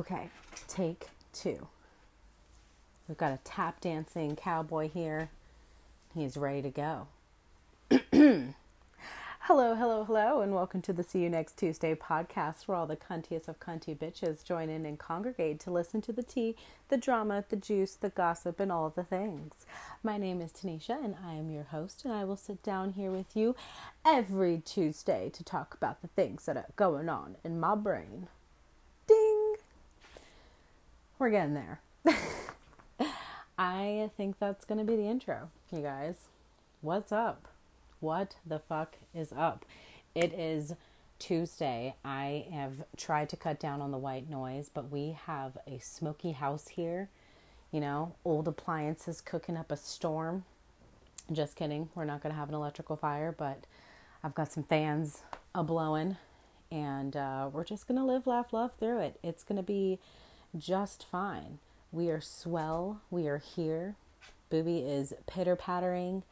Okay, take two. We've got a tap dancing cowboy here. He's ready to go. hello, hello, hello, and welcome to the See You Next Tuesday podcast where all the cuntiest of cunty bitches join in and congregate to listen to the tea, the drama, the juice, the gossip, and all the things. My name is Tynesha, and I am your host, and I will sit down here with you every Tuesday to talk about the things that are going on in my brain. We're getting there. I think that's going to be the intro, you guys. What's up? What the fuck is up? It is Tuesday. I have tried to cut down on the white noise, but we have a smoky house here. You know, old appliances cooking up a storm. Just kidding. We're not going to have an electrical fire, but I've got some fans a blowing, and uh, we're just going to live, laugh, love through it. It's going to be just fine. We are swell. We are here. Booby is pitter pattering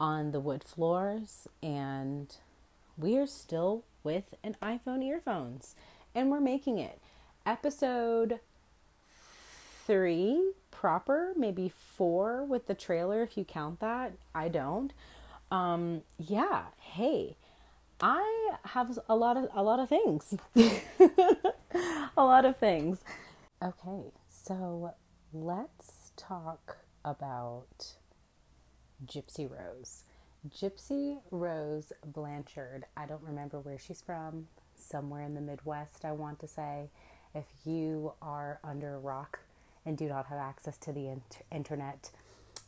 on the wood floors, and we are still with an iPhone earphones, and we're making it. Episode three proper, maybe four with the trailer if you count that. I don't. Um, yeah. Hey, I have a lot of a lot of things. a lot of things. Okay, so let's talk about Gypsy Rose. Gypsy Rose Blanchard. I don't remember where she's from, somewhere in the Midwest, I want to say. If you are under a rock and do not have access to the inter- internet,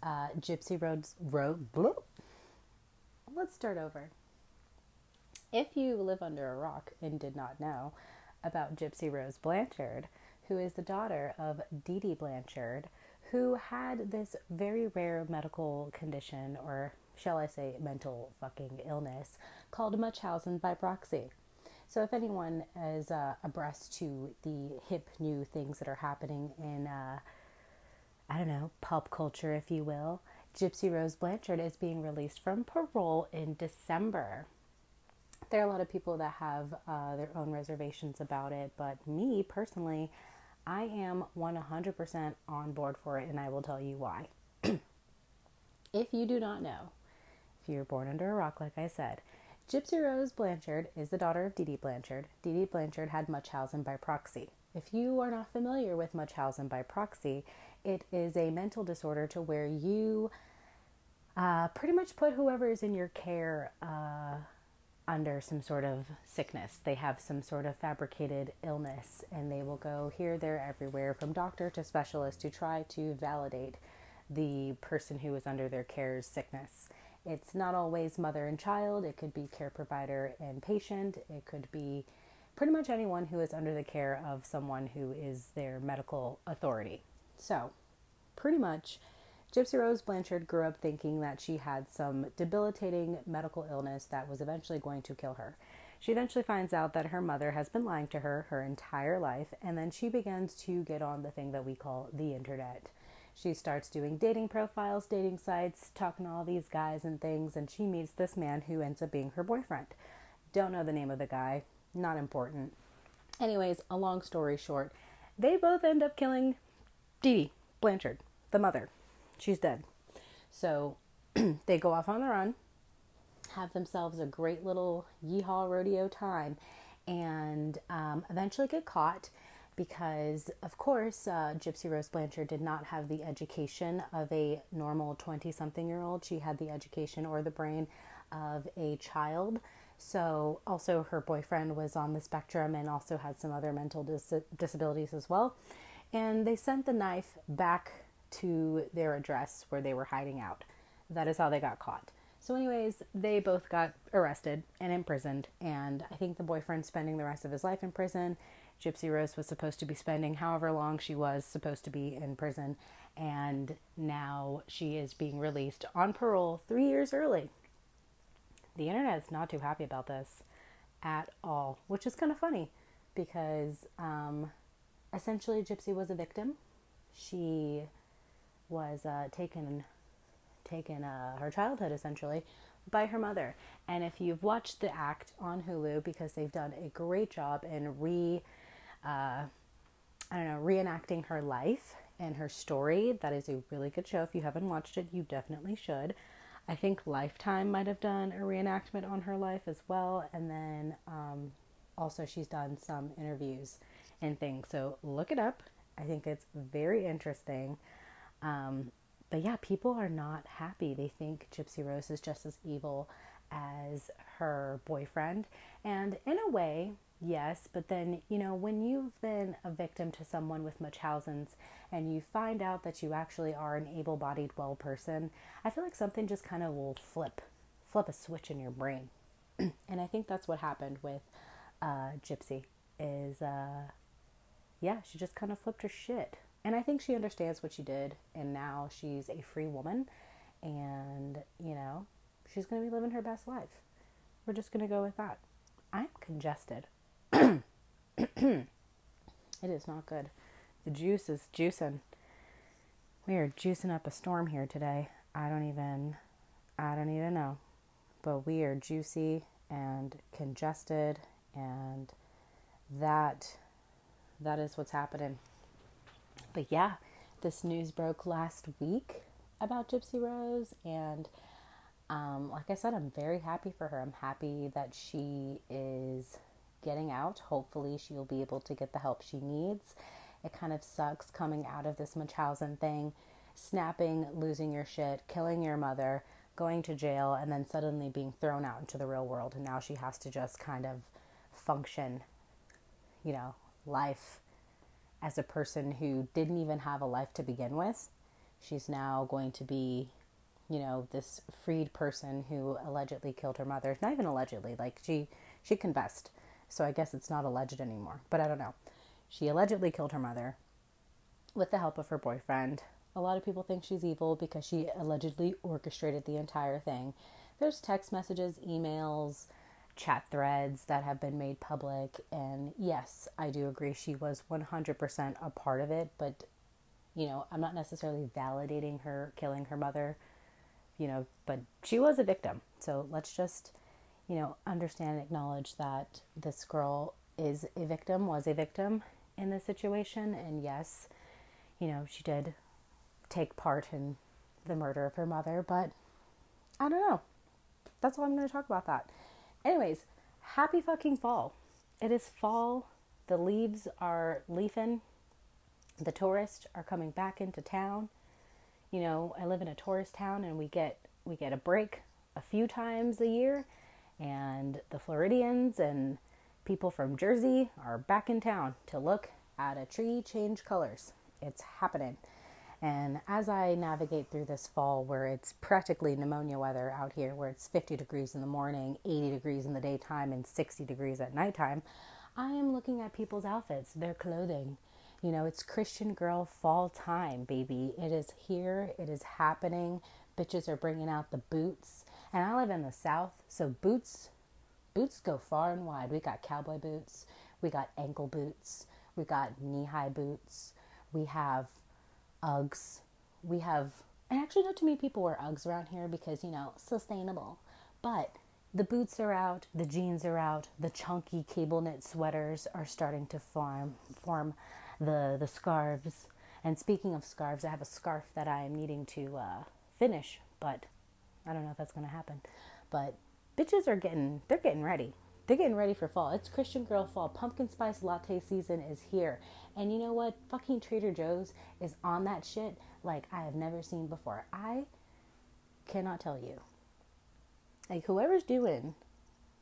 uh, Gypsy Rose. Road. Let's start over. If you live under a rock and did not know about Gypsy Rose Blanchard, who is the daughter of Dee Dee Blanchard, who had this very rare medical condition, or shall I say mental fucking illness, called Munchausen by proxy. So, if anyone is uh, abreast to the hip new things that are happening in, uh, I don't know, pulp culture, if you will, Gypsy Rose Blanchard is being released from parole in December there are a lot of people that have uh, their own reservations about it, but me personally, I am 100% on board for it, and I will tell you why. if you do not know, if you're born under a rock, like I said, Gypsy Rose Blanchard is the daughter of Dee Dee Blanchard. Dee Dee Blanchard had Munchausen by proxy. If you are not familiar with Munchausen by proxy, it is a mental disorder to where you uh, pretty much put whoever is in your care uh, under some sort of sickness. They have some sort of fabricated illness and they will go here, there, everywhere from doctor to specialist to try to validate the person who is under their care's sickness. It's not always mother and child, it could be care provider and patient, it could be pretty much anyone who is under the care of someone who is their medical authority. So, pretty much Gypsy Rose Blanchard grew up thinking that she had some debilitating medical illness that was eventually going to kill her. She eventually finds out that her mother has been lying to her her entire life, and then she begins to get on the thing that we call the internet. She starts doing dating profiles, dating sites, talking to all these guys and things, and she meets this man who ends up being her boyfriend. Don't know the name of the guy, not important. Anyways, a long story short, they both end up killing Dee Dee Blanchard, the mother she's dead. So they go off on the run, have themselves a great little yeehaw rodeo time, and um, eventually get caught because, of course, uh, Gypsy Rose Blanchard did not have the education of a normal 20 something year old. She had the education or the brain of a child. So, also, her boyfriend was on the spectrum and also had some other mental dis- disabilities as well. And they sent the knife back to their address where they were hiding out. That is how they got caught. So, anyways, they both got arrested and imprisoned, and I think the boyfriend spending the rest of his life in prison. Gypsy Rose was supposed to be spending however long she was supposed to be in prison, and now she is being released on parole three years early. The internet is not too happy about this at all, which is kind of funny because um, essentially Gypsy was a victim. She was uh, taken taken uh, her childhood essentially by her mother. And if you've watched the act on Hulu, because they've done a great job in re, uh, I don't know, reenacting her life and her story. That is a really good show. If you haven't watched it, you definitely should. I think Lifetime might have done a reenactment on her life as well. And then um, also, she's done some interviews and things. So look it up. I think it's very interesting. Um, but yeah, people are not happy. They think Gypsy Rose is just as evil as her boyfriend. And in a way, yes, but then, you know, when you've been a victim to someone with Munchausen's and you find out that you actually are an able bodied, well person, I feel like something just kind of will flip, flip a switch in your brain. and I think that's what happened with uh, Gypsy, is, uh, yeah, she just kind of flipped her shit. And I think she understands what she did, and now she's a free woman, and, you know, she's going to be living her best life. We're just going to go with that. I'm congested. it is not good. The juice is juicing. We are juicing up a storm here today. I don't even I don't even know. But we are juicy and congested and that that is what's happening. But yeah, this news broke last week about Gypsy Rose and um, like I said, I'm very happy for her. I'm happy that she is getting out. Hopefully, she will be able to get the help she needs. It kind of sucks coming out of this Munchausen thing, snapping, losing your shit, killing your mother, going to jail, and then suddenly being thrown out into the real world. And now she has to just kind of function, you know, life as a person who didn't even have a life to begin with. She's now going to be, you know, this freed person who allegedly killed her mother. Not even allegedly, like she she confessed so I guess it's not alleged anymore, but I don't know. She allegedly killed her mother with the help of her boyfriend. A lot of people think she's evil because she allegedly orchestrated the entire thing. There's text messages, emails, chat threads that have been made public. And yes, I do agree she was 100% a part of it, but you know, I'm not necessarily validating her killing her mother, you know, but she was a victim. So let's just you know, understand and acknowledge that this girl is a victim, was a victim in this situation. And yes, you know, she did take part in the murder of her mother, but I don't know. That's all I'm going to talk about that. Anyways, happy fucking fall. It is fall. The leaves are leafing. The tourists are coming back into town. You know, I live in a tourist town and we get we get a break a few times a year and the Floridians and people from Jersey are back in town to look at a tree change colors. It's happening. And as I navigate through this fall where it's practically pneumonia weather out here, where it's 50 degrees in the morning, 80 degrees in the daytime, and 60 degrees at nighttime, I am looking at people's outfits, their clothing. You know, it's Christian girl fall time, baby. It is here, it is happening. Bitches are bringing out the boots and I live in the South, so boots boots go far and wide. We got cowboy boots, we got ankle boots, we got knee-high boots, we have Uggs, we have and actually not too many people wear Uggs around here because, you know, sustainable. But the boots are out, the jeans are out, the chunky cable knit sweaters are starting to form form the the scarves. And speaking of scarves, I have a scarf that I am needing to uh, finish, but I don't know if that's going to happen. But bitches are getting, they're getting ready. They're getting ready for fall. It's Christian Girl Fall. Pumpkin spice latte season is here. And you know what? Fucking Trader Joe's is on that shit like I have never seen before. I cannot tell you. Like whoever's doing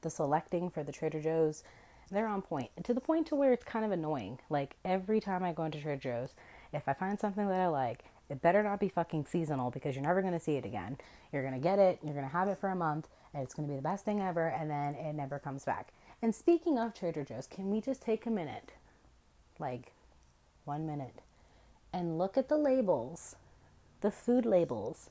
the selecting for the Trader Joe's, they're on point. To the point to where it's kind of annoying. Like every time I go into Trader Joe's, if I find something that I like it better not be fucking seasonal because you're never going to see it again. You're going to get it, you're going to have it for a month, and it's going to be the best thing ever, and then it never comes back. And speaking of Trader Joe's, can we just take a minute, like one minute, and look at the labels, the food labels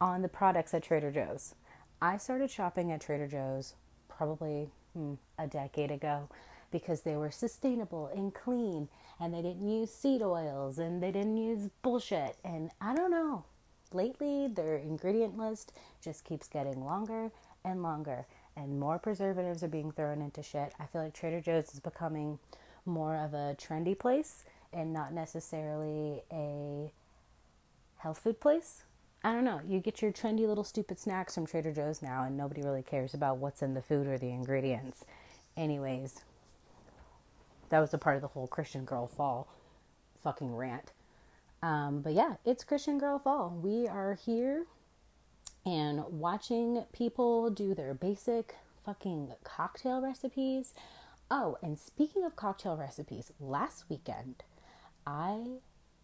on the products at Trader Joe's? I started shopping at Trader Joe's probably hmm, a decade ago because they were sustainable and clean and they didn't use seed oils and they didn't use bullshit. And I don't know. Lately, their ingredient list just keeps getting longer and longer, and more preservatives are being thrown into shit. I feel like Trader Joe's is becoming more of a trendy place and not necessarily a health food place. I don't know. You get your trendy little stupid snacks from Trader Joe's now, and nobody really cares about what's in the food or the ingredients. Anyways, that was a part of the whole Christian Girl Fall fucking rant. Um, but yeah, it's Christian Girl Fall. We are here and watching people do their basic fucking cocktail recipes. Oh, and speaking of cocktail recipes, last weekend I,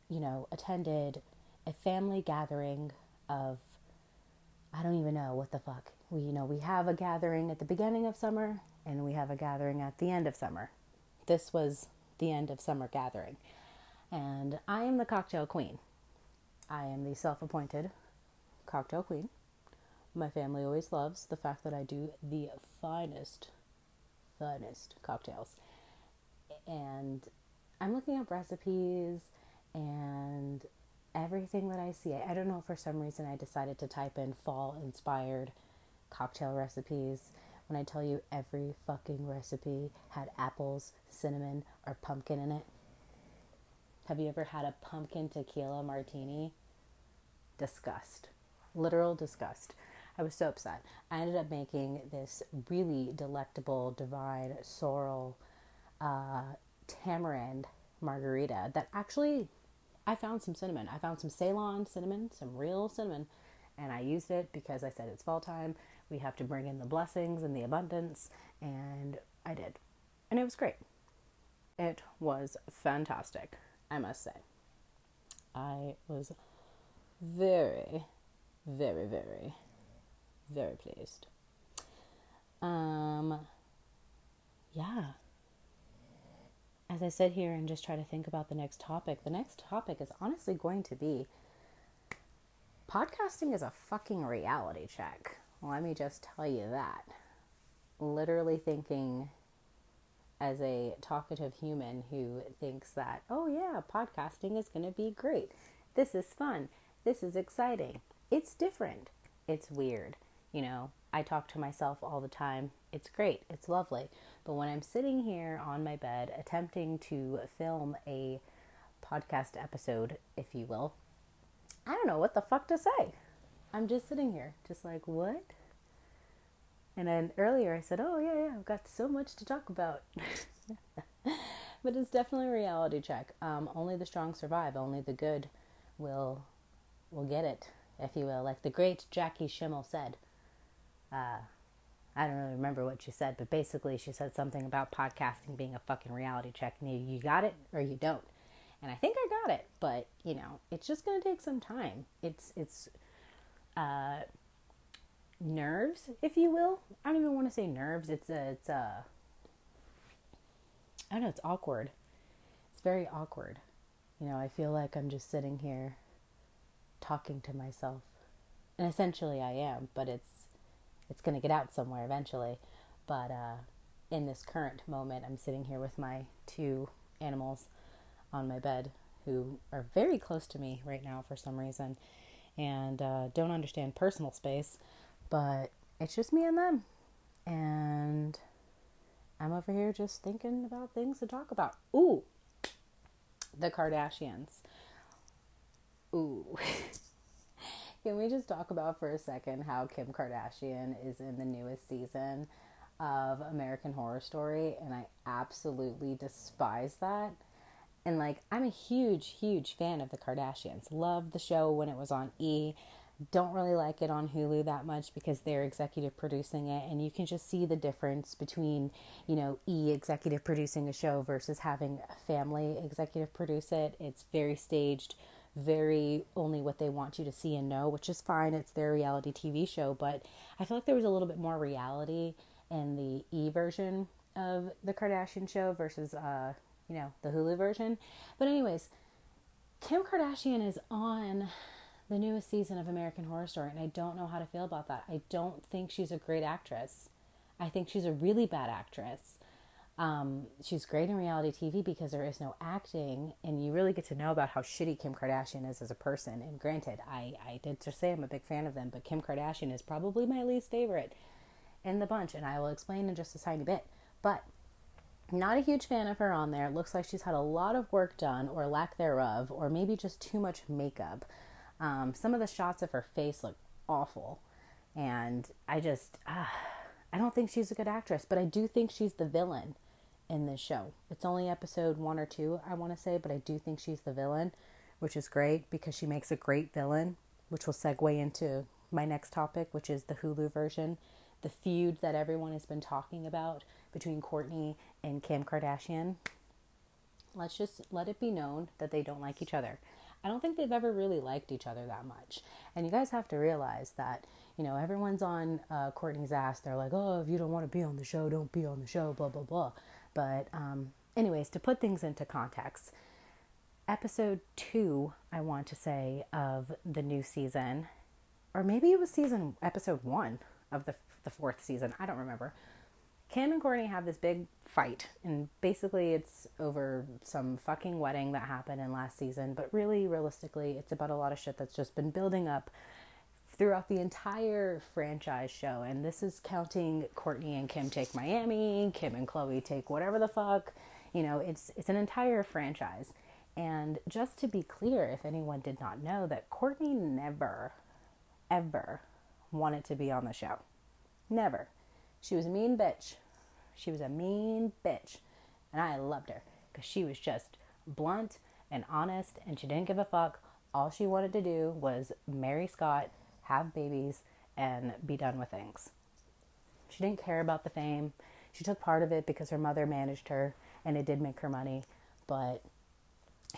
you know, attended a family gathering of I don't even know what the fuck. We you know, we have a gathering at the beginning of summer and we have a gathering at the end of summer. This was the end of summer gathering. And I am the cocktail queen. I am the self-appointed cocktail queen. My family always loves the fact that I do the finest finest cocktails. And I'm looking up recipes and everything that I see. I don't know, for some reason, I decided to type in fall inspired cocktail recipes. When I tell you every fucking recipe had apples, cinnamon, or pumpkin in it. Have you ever had a pumpkin tequila martini? Disgust. Literal disgust. I was so upset. I ended up making this really delectable, divine, sorrel, uh, tamarind margarita that actually I found some cinnamon. I found some Ceylon cinnamon, some real cinnamon, and I used it because I said it's fall time. We have to bring in the blessings and the abundance, and I did. And it was great. It was fantastic, I must say. I was very, very, very, very pleased. Um, yeah, as I sit here and just try to think about the next topic, the next topic is honestly going to be podcasting is a fucking reality check. Let me just tell you that. Literally thinking as a talkative human who thinks that, oh yeah, podcasting is going to be great. This is fun. This is exciting. It's different. It's weird. You know, I talk to myself all the time. It's great. It's lovely. But when I'm sitting here on my bed attempting to film a podcast episode, if you will, I don't know what the fuck to say. I'm just sitting here, just like, what? And then earlier I said, oh, yeah, yeah, I've got so much to talk about. but it's definitely a reality check. Um, only the strong survive, only the good will will get it, if you will. Like the great Jackie Schimmel said. Uh, I don't really remember what she said, but basically she said something about podcasting being a fucking reality check. And you got it or you don't. And I think I got it, but you know, it's just going to take some time. It's it's uh, nerves, if you will. I don't even want to say nerves. It's a, it's a I don't know, it's awkward. It's very awkward. You know, I feel like I'm just sitting here talking to myself. And essentially I am, but it's it's going to get out somewhere eventually. But uh, in this current moment, I'm sitting here with my two animals on my bed who are very close to me right now for some reason and uh, don't understand personal space, but it's just me and them. And I'm over here just thinking about things to talk about. Ooh, the Kardashians. Ooh. Can we just talk about for a second how Kim Kardashian is in the newest season of American Horror Story? And I absolutely despise that. And like, I'm a huge, huge fan of the Kardashians. Loved the show when it was on E. Don't really like it on Hulu that much because they're executive producing it, and you can just see the difference between, you know, E executive producing a show versus having a family executive produce it. It's very staged very only what they want you to see and know, which is fine. It's their reality TV show, but I feel like there was a little bit more reality in the E version of the Kardashian show versus, uh, you know, the Hulu version. But, anyways, Kim Kardashian is on the newest season of American Horror Story, and I don't know how to feel about that. I don't think she's a great actress. I think she's a really bad actress. Um, she's great in reality TV because there is no acting, and you really get to know about how shitty Kim Kardashian is as a person. And granted, I, I did just say I'm a big fan of them, but Kim Kardashian is probably my least favorite in the bunch, and I will explain in just a tiny bit. But Not a huge fan of her on there. It looks like she's had a lot of work done, or lack thereof, or maybe just too much makeup. Um, some of the shots of her face look awful. And I just, uh, I don't think she's a good actress, but I do think she's the villain in this show. It's only episode one or two, I want to say, but I do think she's the villain, which is great because she makes a great villain, which will segue into my next topic, which is the Hulu version, the feud that everyone has been talking about between Kourtney and Kim Kardashian. Let's just let it be known that they don't like each other. I don't think they've ever really liked each other that much. And you guys have to realize that, you know, everyone's on uh, Kourtney's ass. They're like, oh, if you don't want to be on the show, don't be on the show, blah, blah, blah. But, um, anyways, to put things into context, episode two, I want to say, of the new season, or maybe it was season episode one of the, the fourth season. I don't remember. Kim and Kourtney have this big fight, and basically it's over some fucking wedding that happened in last season. But really, realistically, it's about a lot of shit that's just been building up throughout the entire franchise show. And this is counting Kourtney and Kim take Miami, Kim and Khloé take whatever the fuck. You know, it's it's an entire franchise. And just to be clear, if anyone did not know, that Kourtney never, ever wanted to be on the show. Never. She was a mean bitch. She was a mean bitch. And I loved her because she was just blunt and honest and she didn't give a fuck. All she wanted to do was marry Scott, have babies, and be done with things. She didn't care about the fame. She took part of it because her mother managed her and it did make her money. But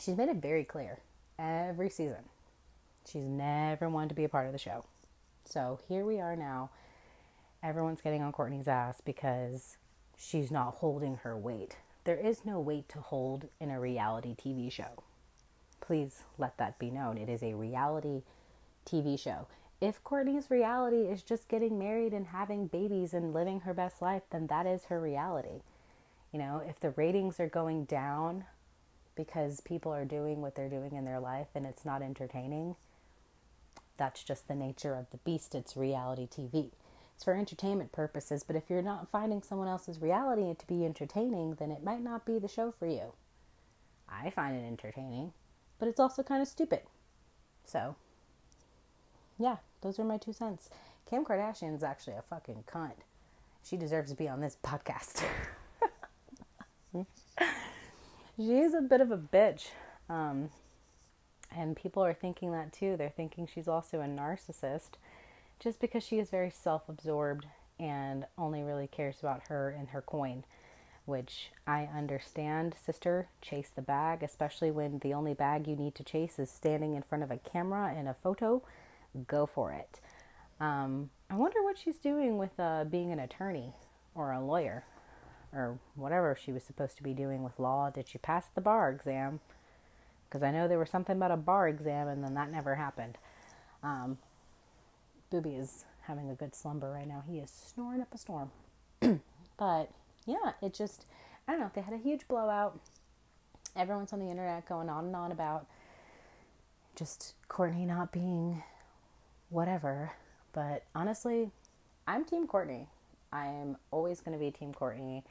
she's made it very clear every season. She's never wanted to be a part of the show. So here we are now everyone's getting on Kourtney's ass because she's not holding her weight. There is no weight to hold in a reality TV show. Please let that be known. It is a reality TV show. If Kourtney's reality is just getting married and having babies and living her best life, then that is her reality. You know, if the ratings are going down because people are doing what they're doing in their life and it's not entertaining, that's just the nature of the beast. It's reality TV it's for entertainment purposes, but if you're not finding someone else's reality to be entertaining, then it might not be the show for you. I find it entertaining, but it's also kind of stupid. So, yeah, those are my two cents. Kim Kardashian is actually a fucking cunt. She deserves to be on this podcast. she's a bit of a bitch. Um, and people are thinking that too. They're thinking she's also a narcissist just because she is very self absorbed and only really cares about her and her coin, which I understand, sister. Chase the bag, especially when the only bag you need to chase is standing in front of a camera in a photo. Go for it. Um, I wonder what she's doing with uh, being an attorney or a lawyer or whatever she was supposed to be doing with law. Did she pass the bar exam? Because I know there was something about a bar exam and then that never happened. Um, Booby is having a good slumber right now. He is snoring up a storm. but yeah, it just, I don't know, they had a huge blowout. Everyone's on the internet going on and on about just Kourtney not being whatever. But honestly, I'm Team Kourtney. I am always going to be Team Kourtney.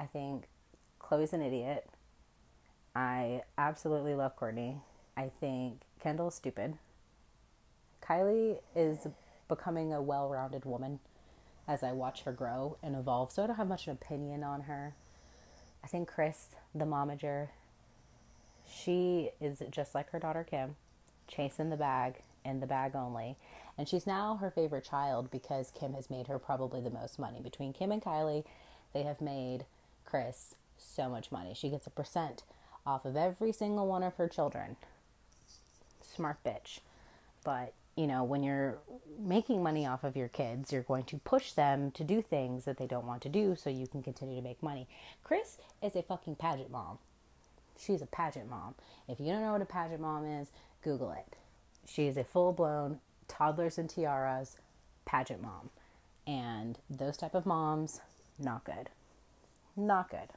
I think Khloé's an idiot. I absolutely love Kourtney. I think Kendall's stupid. Kylie is becoming a well rounded woman as I watch her grow and evolve. So I don't have much an opinion on her. I think Kris, the momager, she is just like her daughter Kim, chasing the bag and the bag only. And she's now her favorite child because Kim has made her probably the most money. Between Kim and Kylie, they have made Kris so much money. She gets a percent off of every single one of her children. Smart bitch. But you know, when you're making money off of your kids, you're going to push them to do things that they don't want to do so you can continue to make money. Kris is a fucking pageant mom. She's a pageant mom. If you don't know what a pageant mom is, Google it. She is a full blown toddlers and tiaras pageant mom. And those type of moms, not good. Not good.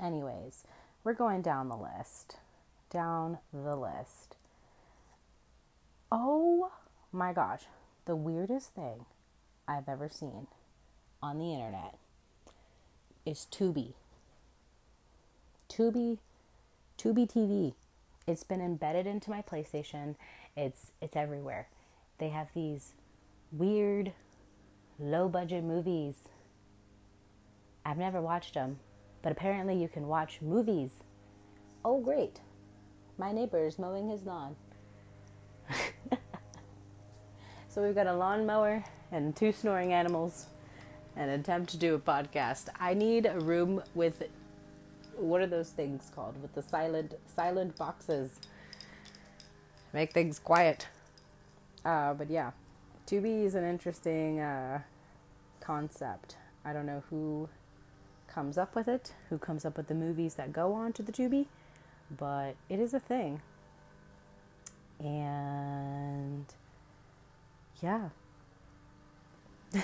Anyways, we're going down the list. Down the list. Oh my gosh, the weirdest thing I've ever seen on the internet is Tubi. Tubi, Tubi TV. It's been embedded into my PlayStation. It's it's everywhere. They have these weird, low budget movies. I've never watched them, but apparently you can watch movies. Oh, great! My neighbor is mowing his lawn. So we've got a lawnmower and two snoring animals and attempt to do a podcast. I need a room with what are those things called? With the silent silent boxes. Make things quiet. Uh, but yeah, Tubi is an interesting uh, concept. I don't know who comes up with it, who comes up with the movies that go on to the Tubi, but it is a thing. And yeah.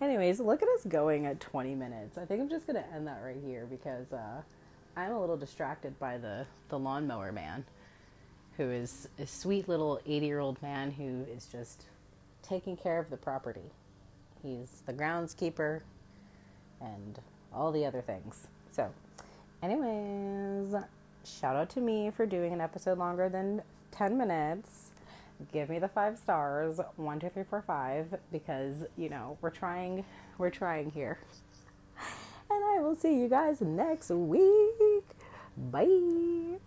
Anyways, look at us going at 20 minutes. I think I'm just going to end that right here because uh, I'm a little distracted by the, the lawnmower man, who is a sweet little 80 year old man who is just taking care of the property. He's the groundskeeper and all the other things. So, anyways, shout out to me for doing an episode longer than 10 minutes give me the five stars one two three four five because you know we're trying we're trying here. And i will see you guys next week. Bye